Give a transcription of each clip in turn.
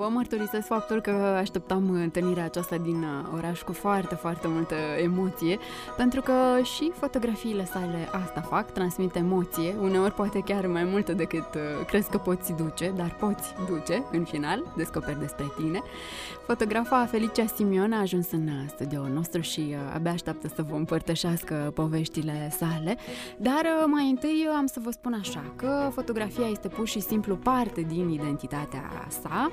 Vă mărturisesc faptul că așteptam întâlnirea aceasta din uh, oraș cu foarte, foarte multă emoție, pentru că și fotografiile sale asta fac, transmit emoție, uneori poate chiar mai multă decât uh, crezi că poți duce, dar poți duce în final, descoperi despre tine. Fotografa Felicia Simion a ajuns în uh, studioul nostru și abia așteaptă să vă împărtășească poveștile sale, dar mai întâi am să vă spun așa, că fotografia este pur și simplu parte din identitatea sa,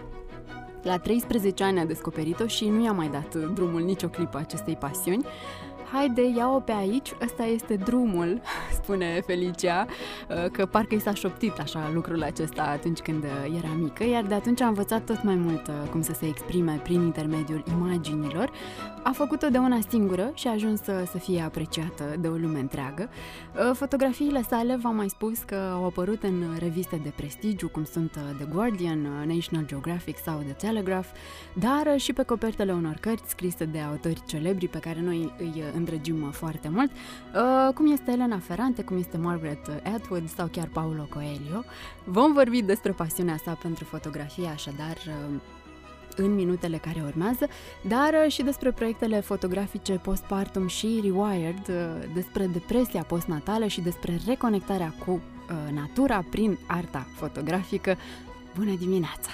la 13 ani a descoperit-o și nu i-a mai dat drumul nicio clipă acestei pasiuni. Haide, ia-o pe aici, ăsta este drumul, spune Felicia, uh, că parcă i s-a șoptit așa lucrul acesta atunci când uh, era mică, iar de atunci a învățat tot mai mult uh, cum să se exprime prin intermediul imaginilor. A făcut-o de una singură și a ajuns să, să fie apreciată de o lume întreagă. Fotografiile sale, v-am mai spus că au apărut în reviste de prestigiu, cum sunt The Guardian, National Geographic sau The Telegraph, dar și pe copertele unor cărți scrise de autori celebri pe care noi îi îndrăgim foarte mult, uh, cum este Elena Ferrante, cum este Margaret Atwood sau chiar Paulo Coelho. Vom vorbi despre pasiunea sa pentru fotografie, așadar uh, în minutele care urmează, dar uh, și despre proiectele fotografice postpartum și Rewired, despre depresia postnatală și despre reconectarea cu natura prin arta fotografică. Bună dimineața!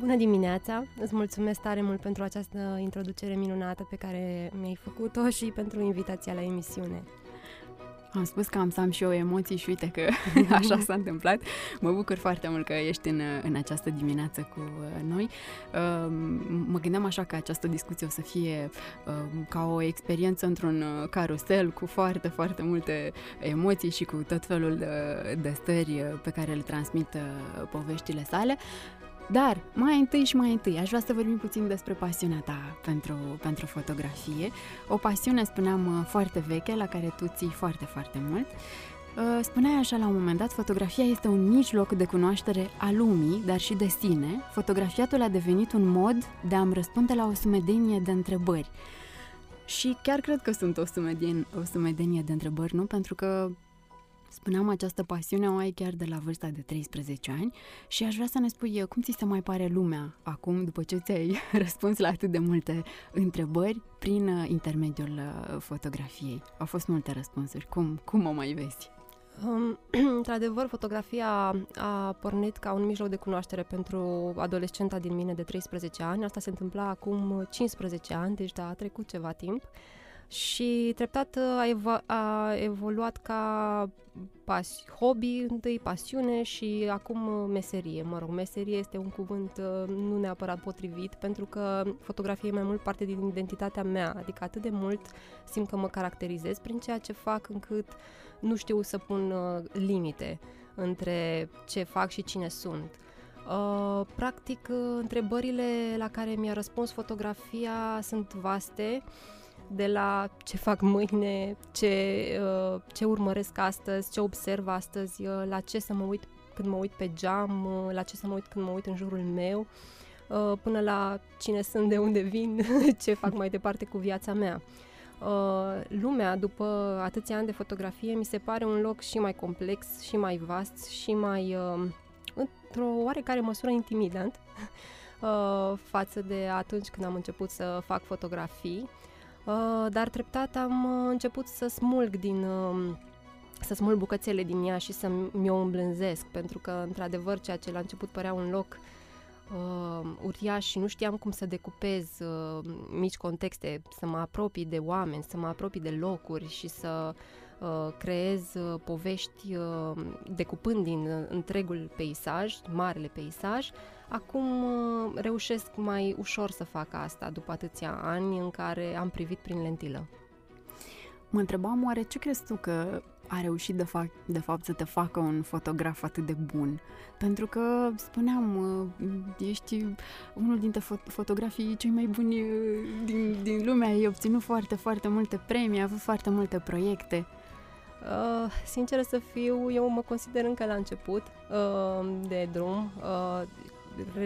Bună dimineața! Îți mulțumesc tare mult pentru această introducere minunată pe care mi-ai făcut-o și pentru invitația la emisiune. Am spus că am să am și eu emoții și uite că așa s-a întâmplat. Mă bucur foarte mult că ești în, în această dimineață cu uh, noi. Um, mă gândeam așa că această discuție o să fie um, ca o experiență într-un uh, carusel cu foarte, foarte multe emoții și cu tot felul de, de stări uh, pe care le transmit poveștile sale. Dar, mai întâi și mai întâi, aș vrea să vorbim puțin despre pasiunea ta pentru, pentru fotografie. O pasiune, spuneam, foarte veche, la care tu ții foarte, foarte mult. Uh, spuneai așa la un moment dat, fotografia este un mijloc de cunoaștere a lumii, dar și de sine. Fotografiatul a devenit un mod de a-mi răspunde la o sumedenie de întrebări. Și chiar cred că sunt o sumedenie, o sumedenie de întrebări, nu? Pentru că Spuneam, această pasiune o ai chiar de la vârsta de 13 ani și aș vrea să ne spui cum ți se mai pare lumea acum, după ce ți-ai răspuns la atât de multe întrebări prin uh, intermediul uh, fotografiei. Au fost multe răspunsuri. Cum, cum o mai vezi? Um, într-adevăr, fotografia a pornit ca un mijloc de cunoaștere pentru adolescenta din mine de 13 ani. Asta se întâmpla acum 15 ani, deci da, a trecut ceva timp. Uh, și treptat uh, a, evo- a evoluat ca pas- hobby, întâi pasiune și acum uh, meserie. Mă rog, meserie este un cuvânt uh, nu neapărat potrivit, pentru că fotografia e mai mult parte din identitatea mea, adică atât de mult simt că mă caracterizez prin ceea ce fac încât nu știu să pun limite între ce fac și cine sunt. Uh, practic, întrebările la care mi-a răspuns fotografia sunt vaste de la ce fac mâine, ce, uh, ce urmăresc astăzi, ce observ astăzi, uh, la ce să mă uit când mă uit pe geam, uh, la ce să mă uit când mă uit în jurul meu, până la cine sunt, de unde vin, ce fac mai departe cu viața mea. Lumea, după atâția ani de fotografie, mi se pare un loc și mai complex, și mai vast, și mai, într-o oarecare măsură, intimidant față de atunci când am început să fac fotografii. Uh, dar treptat am uh, început să smulg din uh, să smulg bucățele din ea și să mi-o îmblânzesc, pentru că, într-adevăr, ceea ce la început părea un loc uh, uriaș și nu știam cum să decupez uh, mici contexte, să mă apropii de oameni, să mă apropii de locuri și să uh, creez uh, povești uh, decupând din uh, întregul peisaj, marele peisaj, Acum uh, reușesc mai ușor să fac asta după atâția ani în care am privit prin lentilă. Mă întrebam oare ce crezi tu că a reușit de, fapt, de fapt să te facă un fotograf atât de bun. Pentru că, spuneam, uh, ești unul dintre fo- fotografii cei mai buni uh, din, din lume, ai obținut foarte, foarte multe premii, ai avut foarte multe proiecte. Uh, sinceră să fiu, eu mă consider încă la început uh, de drum. Uh,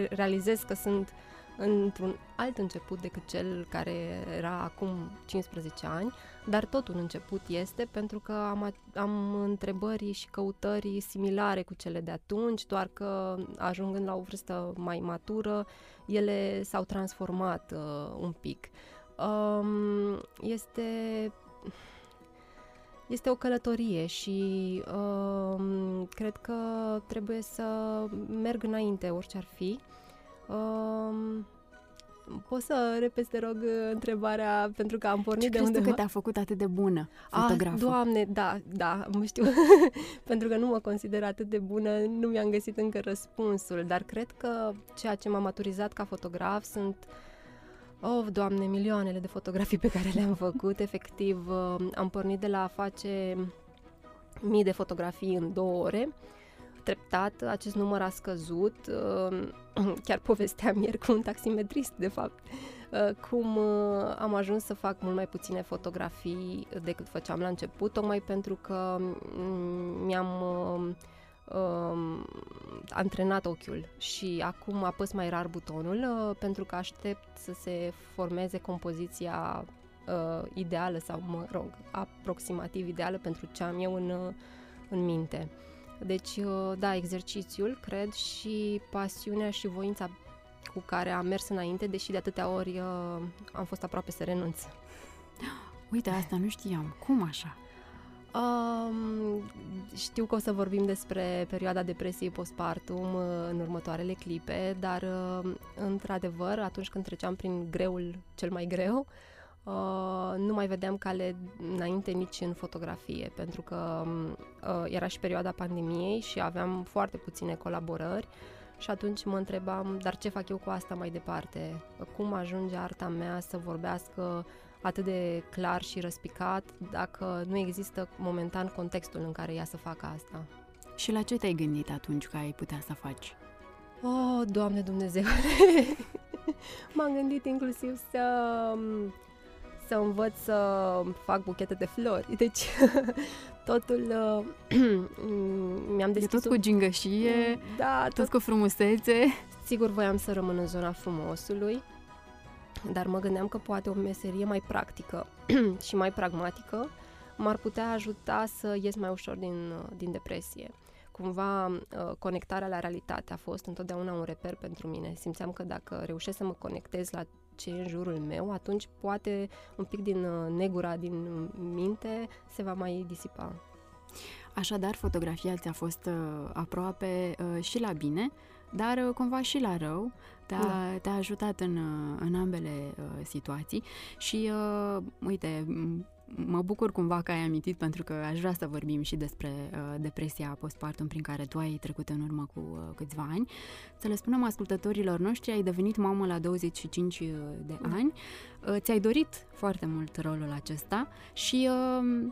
realizez că sunt într-un alt început decât cel care era acum 15 ani, dar tot un început este pentru că am, am întrebări și căutări similare cu cele de atunci, doar că ajungând la o vârstă mai matură, ele s-au transformat uh, un pic. Um, este este o călătorie și uh, cred că trebuie să merg înainte, orice ar fi. Uh, Poți să repezi, te rog, întrebarea, pentru că am pornit Ce de undeva. unde... că te-a făcut atât de bună fotograful? Ah, doamne, da, da, nu știu. pentru că nu mă consider atât de bună, nu mi-am găsit încă răspunsul, dar cred că ceea ce m-a maturizat ca fotograf sunt Oh, doamne, milioanele de fotografii pe care le-am făcut. Efectiv, uh, am pornit de la a face mii de fotografii în două ore. Treptat, acest număr a scăzut. Uh, chiar povesteam ieri cu un taximetrist, de fapt, uh, cum am ajuns să fac mult mai puține fotografii decât făceam la început, tocmai pentru că mm, mi-am uh, antrenat ochiul și acum apăs mai rar butonul uh, pentru că aștept să se formeze compoziția uh, ideală sau, mă rog, aproximativ ideală pentru ce am eu în, uh, în minte. Deci, uh, da, exercițiul, cred, și pasiunea și voința cu care am mers înainte, deși de atâtea ori uh, am fost aproape să renunț. Uite, asta nu știam. Cum așa? Um, știu că o să vorbim despre perioada depresiei postpartum uh, în următoarele clipe, dar uh, într-adevăr, atunci când treceam prin greul cel mai greu, uh, nu mai vedeam cale înainte nici în fotografie, pentru că uh, era și perioada pandemiei și aveam foarte puține colaborări și atunci mă întrebam, dar ce fac eu cu asta mai departe? Cum ajunge arta mea să vorbească atât de clar și răspicat dacă nu există momentan contextul în care ea să facă asta. Și la ce te-ai gândit atunci că ai putea să faci? Oh, Doamne Dumnezeu! M-am gândit inclusiv să să învăț să fac buchete de flori. Deci totul uh, mi-am deschis... E tot cu gingășie, da, tot, tot cu frumusețe. Sigur voiam să rămân în zona frumosului, dar mă gândeam că poate o meserie mai practică și mai pragmatică m-ar putea ajuta să ies mai ușor din, din depresie. Cumva, uh, conectarea la realitate a fost întotdeauna un reper pentru mine. Simțeam că dacă reușesc să mă conectez la ce e în jurul meu, atunci poate un pic din uh, negura din minte se va mai disipa. Așadar, fotografia ți-a fost uh, aproape uh, și la bine, dar uh, cumva și la rău. Te-a, da. te-a ajutat în, uh, în ambele uh, situații și, uh, uite, mă bucur cumva că ai amintit pentru că aș vrea să vorbim și despre uh, depresia postpartum prin care tu ai trecut în urmă cu uh, câțiva ani. Să le spunem ascultătorilor noștri, ai devenit mamă la 25 de da. ani, uh, ți-ai dorit foarte mult rolul acesta și uh,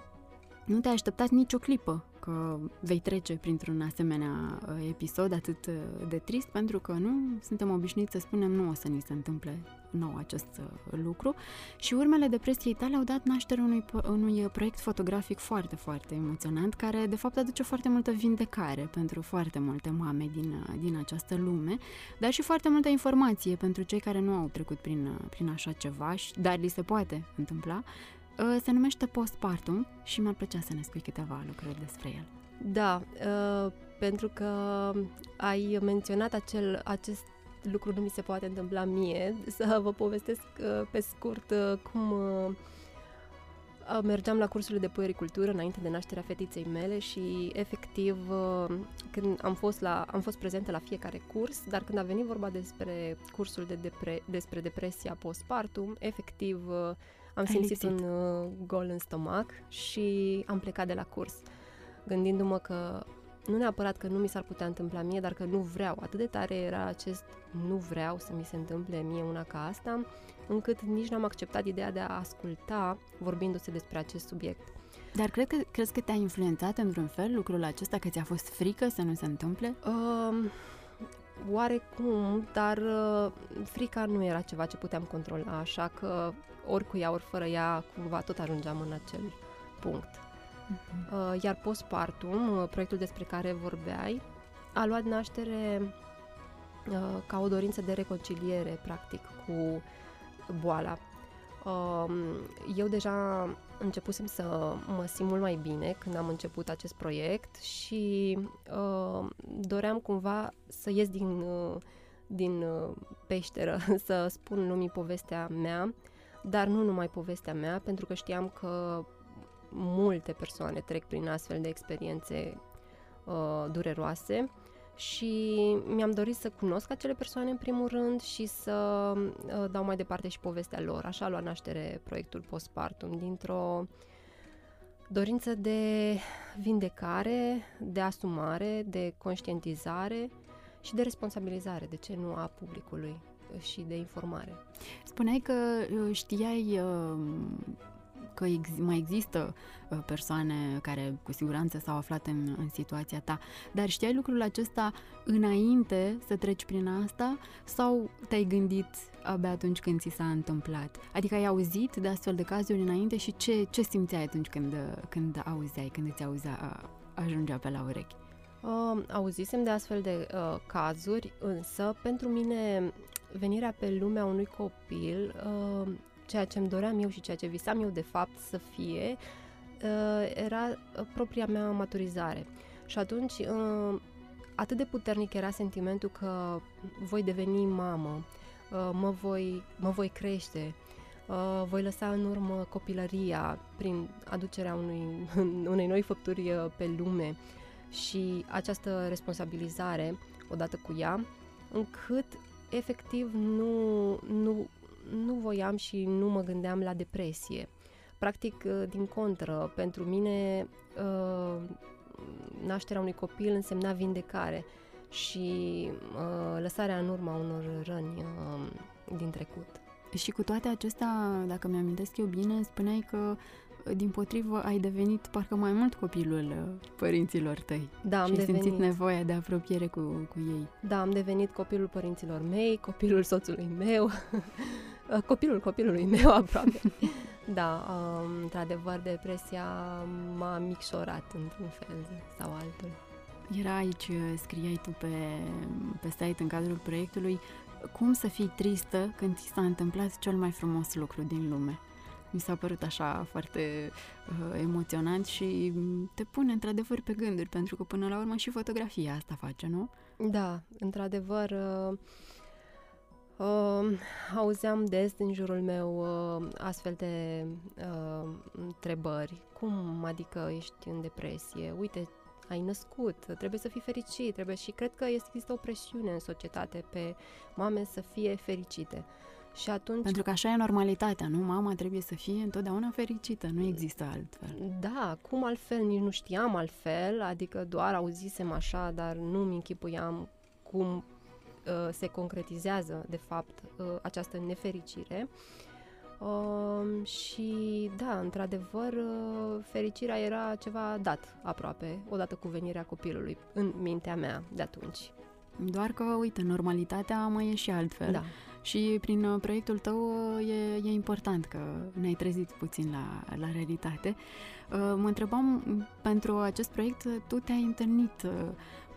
nu te-ai așteptat nicio clipă că vei trece printr-un asemenea uh, episod atât uh, de trist, pentru că nu suntem obișnuiți să spunem nu o să ni se întâmple nou acest uh, lucru. Și urmele depresiei tale au dat naștere unui, unui proiect fotografic foarte, foarte emoționant, care de fapt aduce foarte multă vindecare pentru foarte multe mame din, din această lume, dar și foarte multă informație pentru cei care nu au trecut prin, prin așa ceva, dar li se poate întâmpla. Uh, se numește Postpartum și mi-ar plăcea să ne spui câteva lucruri despre el. Da, uh, pentru că ai menționat acel, acest lucru nu mi se poate întâmpla mie, să vă povestesc uh, pe scurt cum mergeam la cursurile de puericultură înainte de nașterea fetiței mele și efectiv când am fost, la, am fost prezentă la fiecare curs, dar când a venit vorba despre cursul de depre, despre depresia postpartum, efectiv am Ai simțit lipsit. un uh, gol în stomac și am plecat de la curs, gândindu-mă că nu neapărat că nu mi s-ar putea întâmpla mie, dar că nu vreau. Atât de tare era acest nu vreau să mi se întâmple mie una ca asta, încât nici n-am acceptat ideea de a asculta vorbindu-se despre acest subiect. Dar cred că, crezi că te-a influențat într-un fel lucrul acesta, că ți-a fost frică să nu se întâmple? Uh, oarecum, dar uh, frica nu era ceva ce puteam controla, așa că ori cu ea, ori fără ea, cumva tot ajungeam în acel punct. Uh-huh. Iar postpartum, uh, proiectul despre care vorbeai, a luat naștere ca o dorință de reconciliere, practic, cu boala. Um, eu deja începusem să mă simt mult mai bine când am început acest proiect și uh, doream cumva să ies din, uh, din uh, peșteră, să spun lumii povestea mea, dar nu numai povestea mea, pentru că știam că multe persoane trec prin astfel de experiențe uh, dureroase și mi-am dorit să cunosc acele persoane în primul rând și să uh, dau mai departe și povestea lor. Așa a luat naștere proiectul Postpartum, dintr-o dorință de vindecare, de asumare, de conștientizare și de responsabilizare, de ce nu, a publicului și de informare. Spuneai că uh, știai uh, că ex- mai există uh, persoane care cu siguranță s-au aflat în, în situația ta, dar știai lucrul acesta înainte să treci prin asta sau te-ai gândit abia atunci când ți s-a întâmplat? Adică ai auzit de astfel de cazuri înainte și ce, ce simțeai atunci când, când auzeai, când îți auzea, ajungea pe la urechi? Uh, auzisem de astfel de uh, cazuri, însă pentru mine venirea pe lumea unui copil uh, ceea ce îmi doream eu și ceea ce visam eu de fapt să fie, uh, era uh, propria mea maturizare. Și atunci uh, atât de puternic era sentimentul că voi deveni mamă, mă voi, mă voi crește, voi lăsa în urmă copilăria prin aducerea unui, unei noi făpturi pe lume și această responsabilizare odată cu ea, încât efectiv nu, nu nu voiam și nu mă gândeam la depresie. Practic, uh, din contră, pentru mine uh, nașterea unui copil însemna vindecare și uh, lăsarea în urma unor răni din trecut. Și cu toate acestea, dacă mi-amintesc eu bine, spuneai că din potrivă ai devenit parcă mai mult copilul părinților tăi. Da, am și devenit. simțit nevoia de apropiere cu, cu ei. Da, am devenit copilul părinților mei, copilul soțului meu. Uh, copilul copilului meu aproape. da, um, într-adevăr, depresia m-a micșorat într-un fel sau altul. Era aici, uh, scriai tu pe, pe site în cadrul proiectului, cum să fii tristă când ți s-a întâmplat cel mai frumos lucru din lume. Mi s-a părut așa foarte uh, emoționant și te pune într-adevăr pe gânduri, pentru că până la urmă și fotografia asta face, nu? Da, într-adevăr... Uh, Uh, auzeam des din jurul meu uh, astfel de uh, întrebări. Cum adică ești în depresie? Uite, ai născut, trebuie să fii fericit, trebuie și cred că există o presiune în societate pe mame să fie fericite. Și atunci... Pentru că așa e normalitatea, nu? Mama trebuie să fie întotdeauna fericită, nu există altfel. Da, cum altfel, nici nu știam altfel, adică doar auzisem așa, dar nu-mi închipuiam cum Uh, se concretizează, de fapt, uh, această nefericire. Uh, și da, într-adevăr, uh, fericirea era ceva dat aproape, odată cu venirea copilului, în mintea mea de atunci. Doar că, uite, normalitatea mai e și altfel. Da. Și prin uh, proiectul tău e, e important că ne-ai trezit puțin la, la realitate. Mă întrebam, pentru acest proiect, tu te-ai întâlnit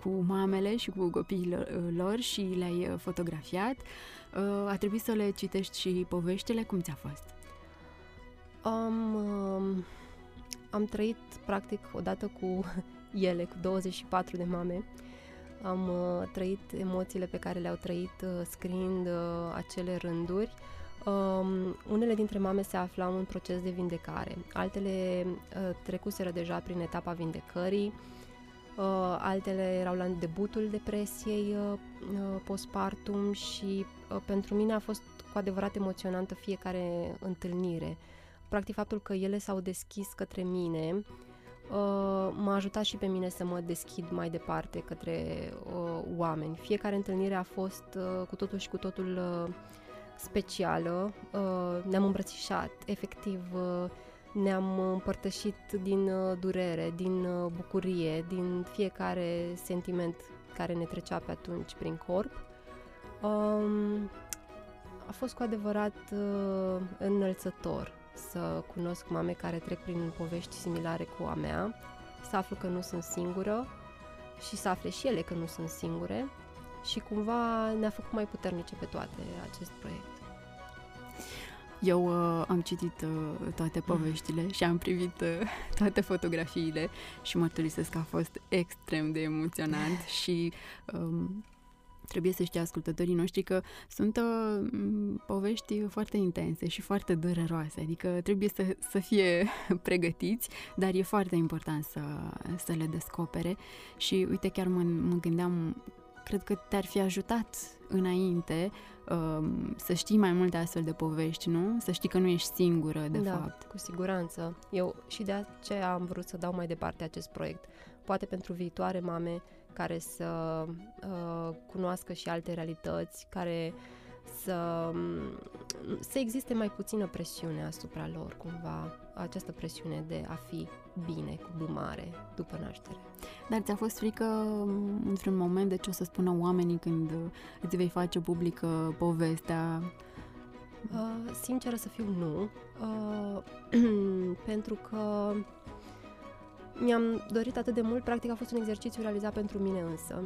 cu mamele și cu copiii lor și le-ai uh, fotografiat. Uh, a trebuit să le citești și poveștile. Cum ți-a fost? Am, um, am trăit practic odată cu ele, cu 24 de mame. Am uh, trăit emoțiile pe care le-au trăit uh, scriind uh, acele rânduri. Um, unele dintre mame se aflau în proces de vindecare, altele uh, trecuseră deja prin etapa vindecării, uh, altele erau la debutul depresiei uh, uh, postpartum și uh, pentru mine a fost cu adevărat emoționantă fiecare întâlnire. Practic faptul că ele s-au deschis către mine uh, m-a ajutat și pe mine să mă deschid mai departe către uh, oameni. Fiecare întâlnire a fost uh, cu totul și cu totul uh, specială. Uh, ne-am îmbrățișat, efectiv uh, ne-am împărtășit din uh, durere, din uh, bucurie, din fiecare sentiment care ne trecea pe atunci prin corp. Um, a fost cu adevărat uh, înălțător să cunosc mame care trec prin povești similare cu a mea, să aflu că nu sunt singură și să afle și ele că nu sunt singure și cumva ne-a făcut mai puternice pe toate acest proiect. Eu uh, am citit uh, toate poveștile și am privit uh, toate fotografiile și mărturisesc că a fost extrem de emoționant și um, trebuie să știe ascultătorii noștri că sunt uh, povești foarte intense și foarte dureroase, adică trebuie să, să fie pregătiți, dar e foarte important să, să le descopere și uite chiar mă, mă gândeam cred că te-ar fi ajutat înainte um, să știi mai multe astfel de povești, nu? Să știi că nu ești singură, de da, fapt. cu siguranță. Eu și de aceea am vrut să dau mai departe acest proiect. Poate pentru viitoare mame care să uh, cunoască și alte realități, care să, să existe mai puțină presiune asupra lor, cumva, această presiune de a fi bine, cu bumare, după naștere. Dar ți-a fost frică într-un moment de ce o să spună oamenii când îți vei face publică povestea? Uh, sinceră să fiu, nu. Uh, pentru că mi-am dorit atât de mult, practic a fost un exercițiu realizat pentru mine însă,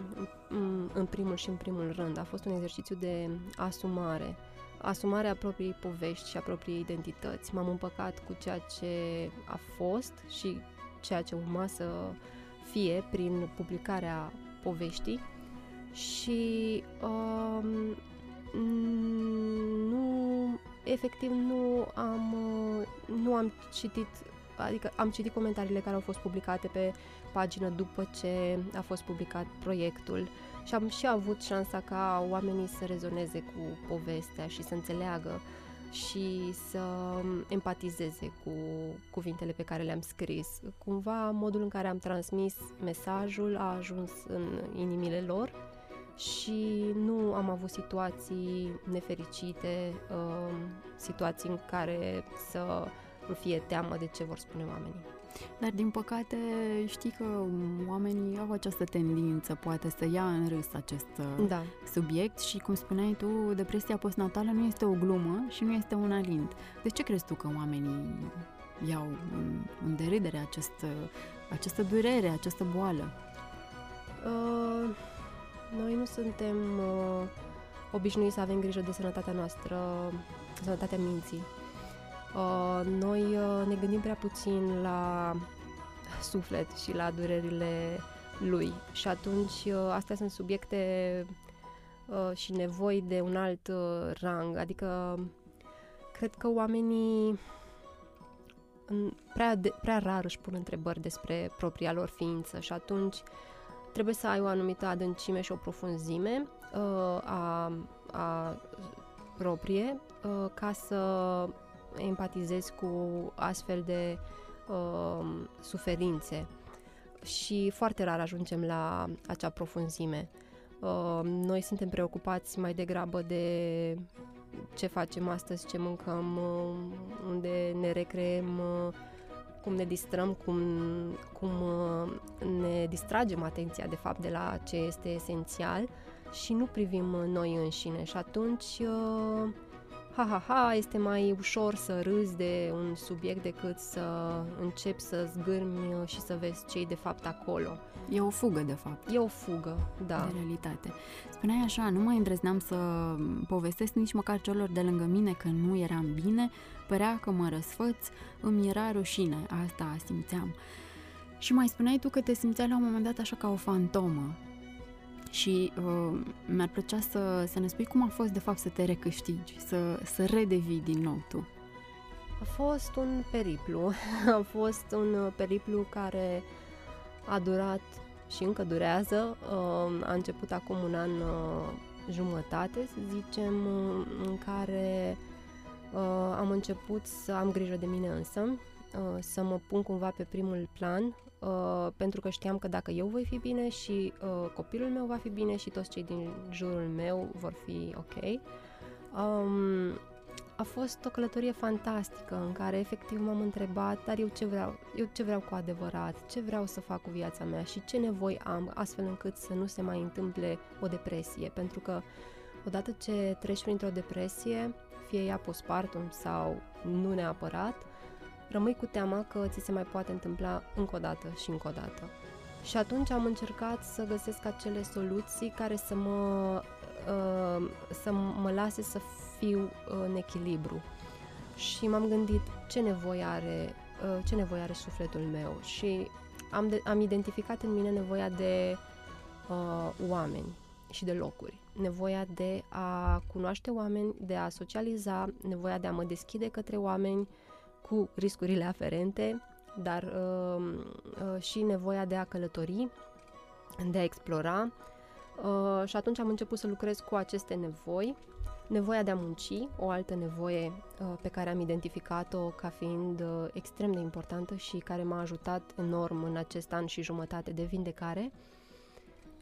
în primul și în primul rând. A fost un exercițiu de asumare, asumarea propriei povești și a propriei identități. M-am împăcat cu ceea ce a fost și ceea ce urma să fie prin publicarea poveștii și um, nu, efectiv nu am, nu am citit adică am citit comentariile care au fost publicate pe pagină după ce a fost publicat proiectul și am și avut șansa ca oamenii să rezoneze cu povestea și să înțeleagă și să empatizeze cu cuvintele pe care le-am scris. Cumva modul în care am transmis mesajul a ajuns în inimile lor și nu am avut situații nefericite, uh, situații în care să nu fie teamă de ce vor spune oamenii. Dar, din păcate, știi că oamenii au această tendință, poate, să ia în râs acest uh, da. subiect și, cum spuneai tu, depresia postnatală nu este o glumă și nu este un alint. De ce crezi tu că oamenii iau în, în derâdere acest, uh, această durere, această boală? Uh, noi nu suntem uh, obișnuiți să avem grijă de sănătatea noastră, sănătatea minții. Uh, noi uh, ne gândim prea puțin la suflet și la durerile lui. Și atunci uh, astea sunt subiecte și nevoi de un alt rang, adică cred că oamenii prea, de, prea rar își pun întrebări despre propria lor ființă și atunci trebuie să ai o anumită adâncime și o profunzime uh, a, a proprie uh, ca să empatizezi cu astfel de uh, suferințe și foarte rar ajungem la acea profunzime. Uh, noi suntem preocupați mai degrabă de ce facem astăzi, ce mâncăm, uh, unde ne recreem, uh, cum ne distrăm, cum, cum uh, ne distragem atenția de fapt de la ce este esențial și nu privim noi înșine și atunci uh, ha, ha, ha, este mai ușor să râzi de un subiect decât să începi să zgârmi și să vezi ce de fapt acolo. E o fugă, de fapt. E o fugă, da. De realitate. Spuneai așa, nu mai îndrăzneam să povestesc nici măcar celor de lângă mine că nu eram bine, părea că mă răsfăț, îmi era rușine, asta simțeam. Și mai spuneai tu că te simțeai la un moment dat așa ca o fantomă, și uh, mi-ar plăcea să, să ne spui cum a fost de fapt să te recâștigi, să, să redevii din nou tu. A fost un periplu. A fost un periplu care a durat și încă durează. Uh, a început acum un an uh, jumătate, să zicem, în care uh, am început să am grijă de mine însă, uh, să mă pun cumva pe primul plan, uh, pentru că știam că dacă eu voi fi bine și uh, copilul meu va fi bine și toți cei din jurul meu vor fi ok. Um, a fost o călătorie fantastică în care efectiv m-am întrebat, dar eu ce vreau, eu ce vreau cu adevărat, ce vreau să fac cu viața mea? Și ce nevoi am astfel încât să nu se mai întâmple o depresie, pentru că odată ce treci printr-o depresie, fie ea postpartum sau nu neapărat, rămâi cu teama că ți se mai poate întâmpla încă o dată și încă o dată. Și atunci am încercat să găsesc acele soluții care să mă, uh, să mă lase să fiu în echilibru. Și m-am gândit ce nevoie are, uh, ce nevoie are sufletul meu și am, de, am identificat în mine nevoia de uh, oameni și de locuri. Nevoia de a cunoaște oameni, de a socializa, nevoia de a mă deschide către oameni cu riscurile aferente, dar uh, uh, și nevoia de a călători, de a explora. Uh, și atunci am început să lucrez cu aceste nevoi. Nevoia de a munci, o altă nevoie uh, pe care am identificat-o ca fiind uh, extrem de importantă și care m-a ajutat enorm în acest an și jumătate de vindecare.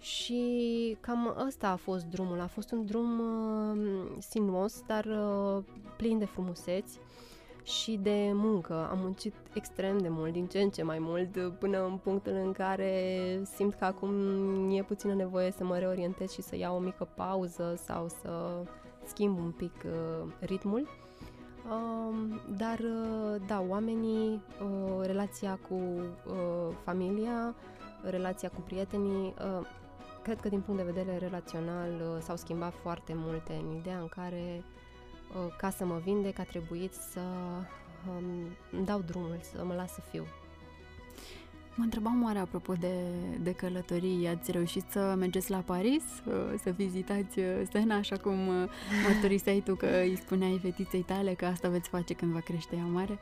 Și cam ăsta a fost drumul. A fost un drum uh, sinuos, dar uh, plin de frumuseți și de muncă. Am muncit extrem de mult, din ce în ce mai mult, până în punctul în care simt că acum e puțină nevoie să mă reorientez și să iau o mică pauză sau să schimb un pic uh, ritmul. Uh, dar, uh, da, oamenii, uh, relația cu uh, familia, relația cu prietenii, uh, cred că din punct de vedere relațional uh, s-au schimbat foarte multe în ideea în care uh, ca să mă vindec a trebuit să um, îmi dau drumul, să mă las să fiu. Mă întrebam oare apropo de, de călătorii, ați reușit să mergeți la Paris, uh, să vizitați Sena, așa cum mărturiseai tu că îi spuneai fetiței tale că asta veți face când va crește ea mare?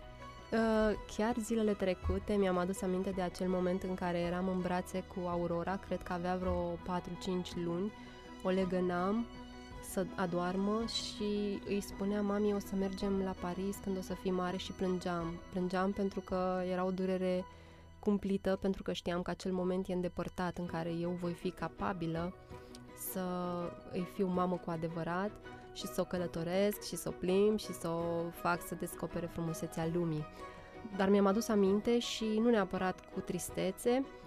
Uh, chiar zilele trecute mi-am adus aminte de acel moment în care eram în brațe cu Aurora, cred că avea vreo 4-5 luni, o legănam să adoarmă și îi spunea mami o să mergem la Paris când o să fii mare și plângeam. Plângeam pentru că era o durere cumplită, pentru că știam că acel moment e îndepărtat în care eu voi fi capabilă să îi fiu mamă cu adevărat și să o călătoresc și să o plimb și să o fac să descopere frumusețea lumii. Dar mi-am adus aminte și nu neapărat cu tristețe, Uh,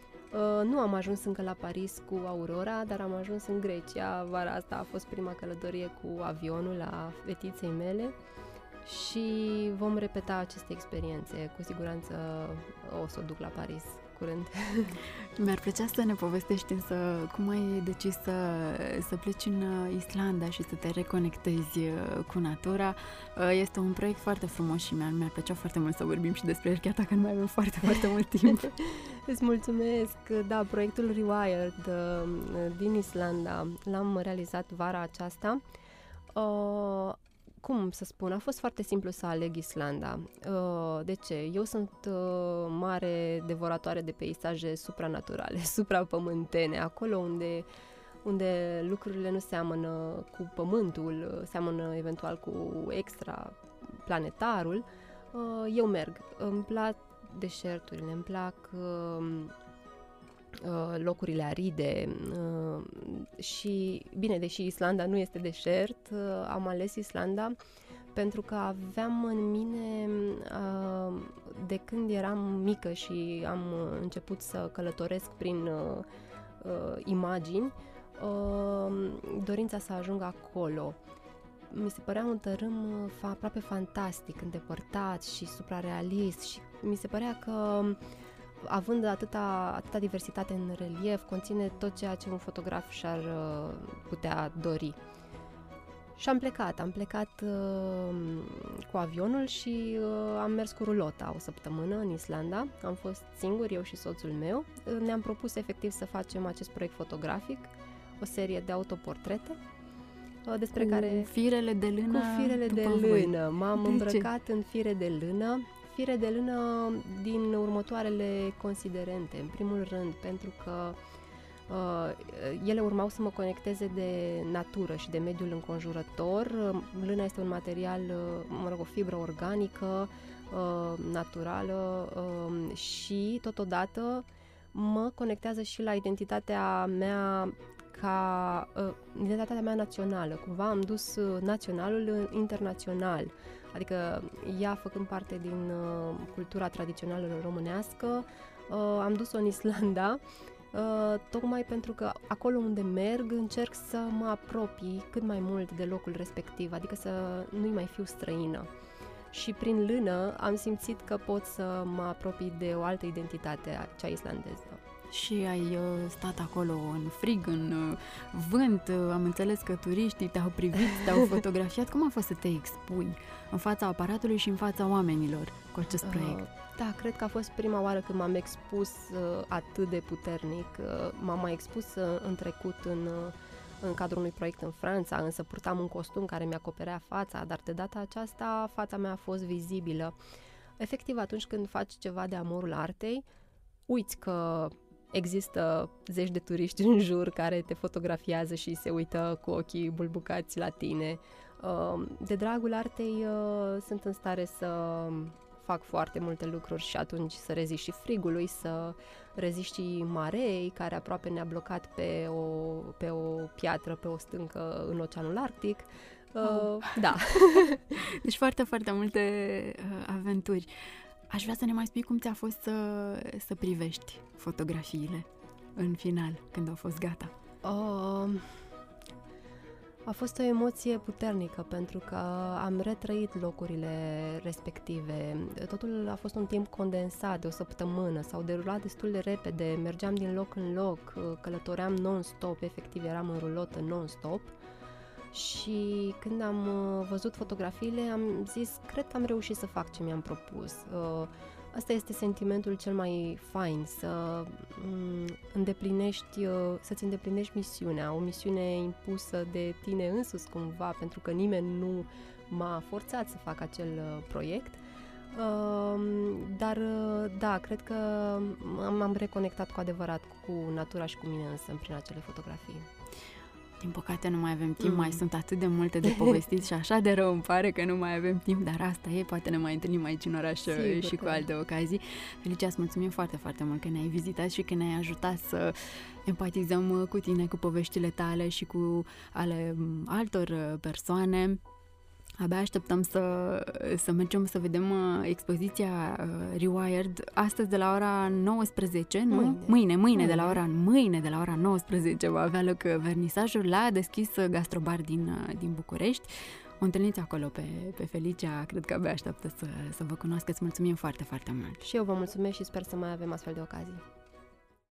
nu am ajuns încă la Paris cu Aurora, dar am ajuns în Grecia. Vara asta a fost prima călătorie cu avionul la fetiței mele și vom repeta aceste experiențe. Cu siguranță o să o duc la Paris curând. Mi-ar plăcea să ne povestești însă cum ai decis să, să pleci în uh, Islanda și să te reconectezi uh, cu natura. Uh, este un proiect foarte frumos și mi-ar, mi-ar plăcea foarte mult să vorbim și despre el, chiar dacă nu mai avem foarte, foarte mult timp. Îți mulțumesc! Da, proiectul Rewired din Islanda l-am realizat vara aceasta cum să spun, a fost foarte simplu să aleg Islanda. Uh, de ce? Eu sunt uh, mare devoratoare de peisaje supranaturale, suprapământene, acolo unde unde lucrurile nu seamănă cu pământul, seamănă eventual cu extra planetarul, uh, eu merg. Îmi plac deșerturile, îmi plac locurile aride și, bine, deși Islanda nu este deșert, am ales Islanda pentru că aveam în mine, de când eram mică și am început să călătoresc prin imagini, dorința să ajung acolo. Mi se părea un tărâm aproape fantastic, îndepărtat și suprarealist și mi se părea că având atâta, atâta diversitate în relief, conține tot ceea ce un fotograf și-ar uh, putea dori. Și am plecat, am plecat uh, cu avionul și uh, am mers cu rulota o săptămână în Islanda. Am fost singur, eu și soțul meu. Uh, ne-am propus efectiv să facem acest proiect fotografic, o serie de autoportrete uh, despre cu care... firele de lână Cu firele de voi. lână. M-am De îmbrăcat în fire de lână, fire de lână din următoarele considerente. În primul rând, pentru că uh, ele urmau să mă conecteze de natură și de mediul înconjurător. Lâna este un material, uh, mă rog, o fibră organică, uh, naturală uh, și, totodată, mă conectează și la identitatea mea ca uh, identitatea mea națională. Cumva am dus uh, naționalul internațional. Adică ea făcând parte din uh, cultura tradițională românească, uh, am dus-o în Islanda, uh, tocmai pentru că acolo unde merg încerc să mă apropii cât mai mult de locul respectiv, adică să nu-i mai fiu străină. Și prin lână am simțit că pot să mă apropii de o altă identitate, cea islandeză. Și ai uh, stat acolo în frig, în uh, vânt, uh, am înțeles că turiștii te-au privit, te-au fotografiat. Cum a fost să te expui în fața aparatului și în fața oamenilor cu acest proiect? Uh, da, cred că a fost prima oară când m-am expus uh, atât de puternic. Uh, m-am mai expus uh, în trecut în, uh, în cadrul unui proiect în Franța, însă purtam un costum care mi-acoperea fața, dar de data aceasta fața mea a fost vizibilă. Efectiv, atunci când faci ceva de amorul artei, uiți că există zeci de turiști în jur care te fotografiază și se uită cu ochii bulbucați la tine. Uh, de dragul artei uh, sunt în stare să fac foarte multe lucruri și atunci să reziști și frigului, să reziști și marei care aproape ne-a blocat pe o, pe o piatră, pe o stâncă în Oceanul Arctic. Uh, oh. Da. deci foarte, foarte multe uh, aventuri. Aș vrea să ne mai spui cum ți-a fost să, să privești fotografiile în final, când au fost gata. Uh, a fost o emoție puternică pentru că am retrăit locurile respective. Totul a fost un timp condensat de o săptămână, s-au derulat destul de repede, mergeam din loc în loc, călătoream non-stop, efectiv eram în rulotă non-stop. Și când am uh, văzut fotografiile, am zis, cred că am reușit să fac ce mi-am propus. Uh, Asta este sentimentul cel mai fain, să mm, îndeplinești, uh, să-ți îndeplinești misiunea, o misiune impusă de tine însuți cumva, pentru că nimeni nu m-a forțat să fac acel uh, proiect. Uh, dar da, cred că m-am reconectat cu adevărat cu natura și cu mine însă prin acele fotografii. Din păcate nu mai avem timp, mm. mai sunt atât de multe de povestit și așa de rău îmi pare că nu mai avem timp, dar asta e, poate ne mai întâlnim aici în oraș Sigur și cu că. alte ocazii. Felicia, îți mulțumim foarte, foarte mult că ne-ai vizitat și că ne-ai ajutat să empatizăm cu tine, cu poveștile tale și cu ale altor persoane. Abia așteptăm să, să mergem să vedem uh, expoziția uh, Rewired astăzi de la ora 19, nu? Mâine, mâine, mâine de la ora mâine de la ora 19 va avea loc uh, vernisajul la deschis gastrobar din, din București. O întâlniți acolo pe, pe Felicia, cred că abia așteaptă să, să vă cunoască. Îți mulțumim foarte, foarte mult. Și eu vă mulțumesc și sper să mai avem astfel de ocazii.